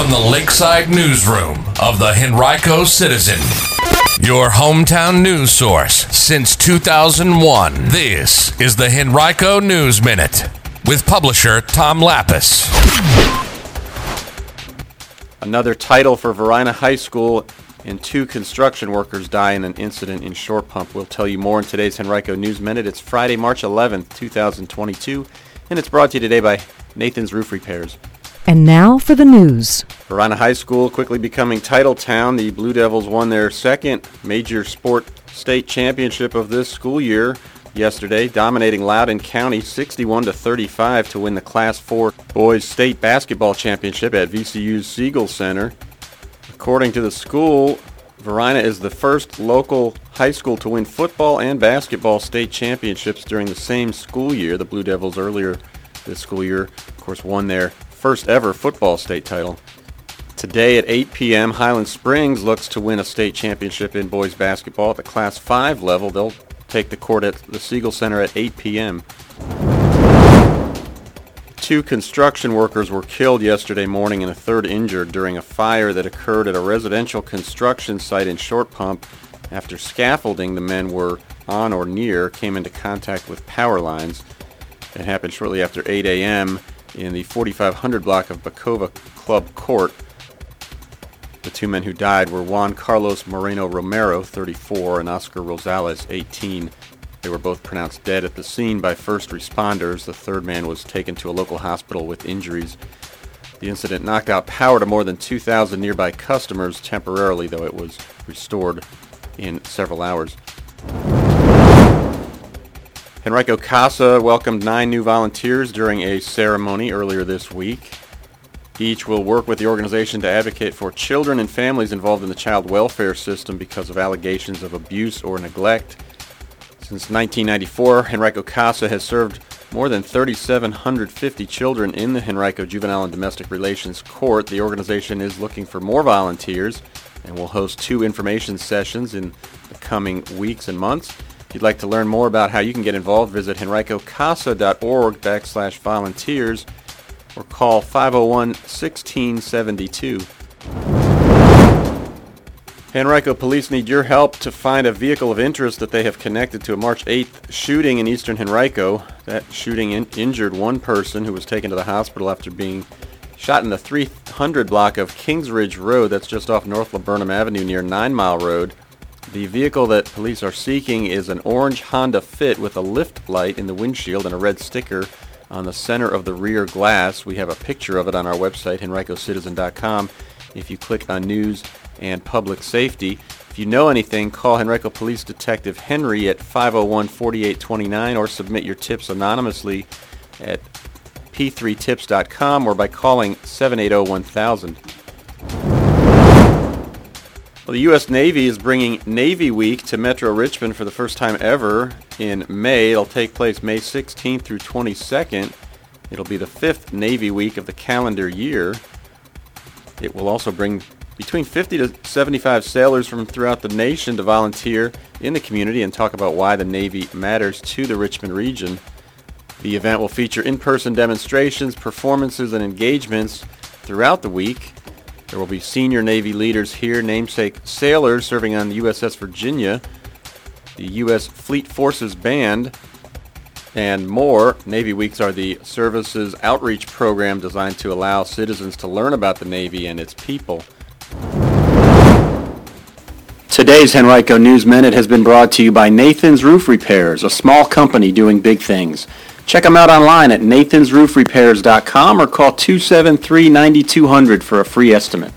from the Lakeside Newsroom of the Henrico Citizen, your hometown news source since 2001. This is the Henrico News Minute with publisher Tom Lappas. Another title for Varina High School and two construction workers die in an incident in Short Pump. We'll tell you more in today's Henrico News Minute. It's Friday, March 11th, 2022, and it's brought to you today by Nathan's Roof Repairs. And now for the news. Varina High School quickly becoming title town. The Blue Devils won their second major sport state championship of this school year yesterday, dominating Loudoun County 61 to 35 to win the Class 4 boys state basketball championship at VCU's Siegel Center. According to the school, Varina is the first local high school to win football and basketball state championships during the same school year. The Blue Devils earlier this school year, of course, won their first ever football state title. Today at 8 p.m., Highland Springs looks to win a state championship in boys basketball at the Class 5 level. They'll take the court at the Siegel Center at 8 p.m. Two construction workers were killed yesterday morning and a third injured during a fire that occurred at a residential construction site in Short Pump after scaffolding the men were on or near came into contact with power lines. It happened shortly after 8 a.m. in the 4500 block of Bacova Club Court. The two men who died were Juan Carlos Moreno Romero, 34, and Oscar Rosales, 18. They were both pronounced dead at the scene by first responders. The third man was taken to a local hospital with injuries. The incident knocked out power to more than 2,000 nearby customers temporarily, though it was restored in several hours. Henrico Casa welcomed nine new volunteers during a ceremony earlier this week. Each will work with the organization to advocate for children and families involved in the child welfare system because of allegations of abuse or neglect. Since 1994, Henrico Casa has served more than 3,750 children in the Henrico Juvenile and Domestic Relations Court. The organization is looking for more volunteers and will host two information sessions in the coming weeks and months. If you'd like to learn more about how you can get involved, visit henricocasa.org backslash volunteers or call 501-1672. Henrico police need your help to find a vehicle of interest that they have connected to a March 8th shooting in eastern Henrico. That shooting in- injured one person who was taken to the hospital after being shot in the 300 block of Kingsridge Road. That's just off North Laburnum Avenue near Nine Mile Road. The vehicle that police are seeking is an orange Honda Fit with a lift light in the windshield and a red sticker on the center of the rear glass. We have a picture of it on our website, henricocitizen.com. If you click on News and Public Safety, if you know anything, call Henrico Police Detective Henry at 501-4829 or submit your tips anonymously at p3tips.com or by calling 780-1000. Well, the U.S. Navy is bringing Navy Week to Metro Richmond for the first time ever in May. It'll take place May 16th through 22nd. It'll be the fifth Navy Week of the calendar year. It will also bring between 50 to 75 sailors from throughout the nation to volunteer in the community and talk about why the Navy matters to the Richmond region. The event will feature in-person demonstrations, performances, and engagements throughout the week. There will be senior Navy leaders here, namesake sailors serving on the USS Virginia, the U.S. Fleet Forces Band, and more. Navy Weeks are the services outreach program designed to allow citizens to learn about the Navy and its people. Today's Henrico News Minute has been brought to you by Nathan's Roof Repairs, a small company doing big things. Check them out online at nathansroofrepairs.com or call 273-9200 for a free estimate.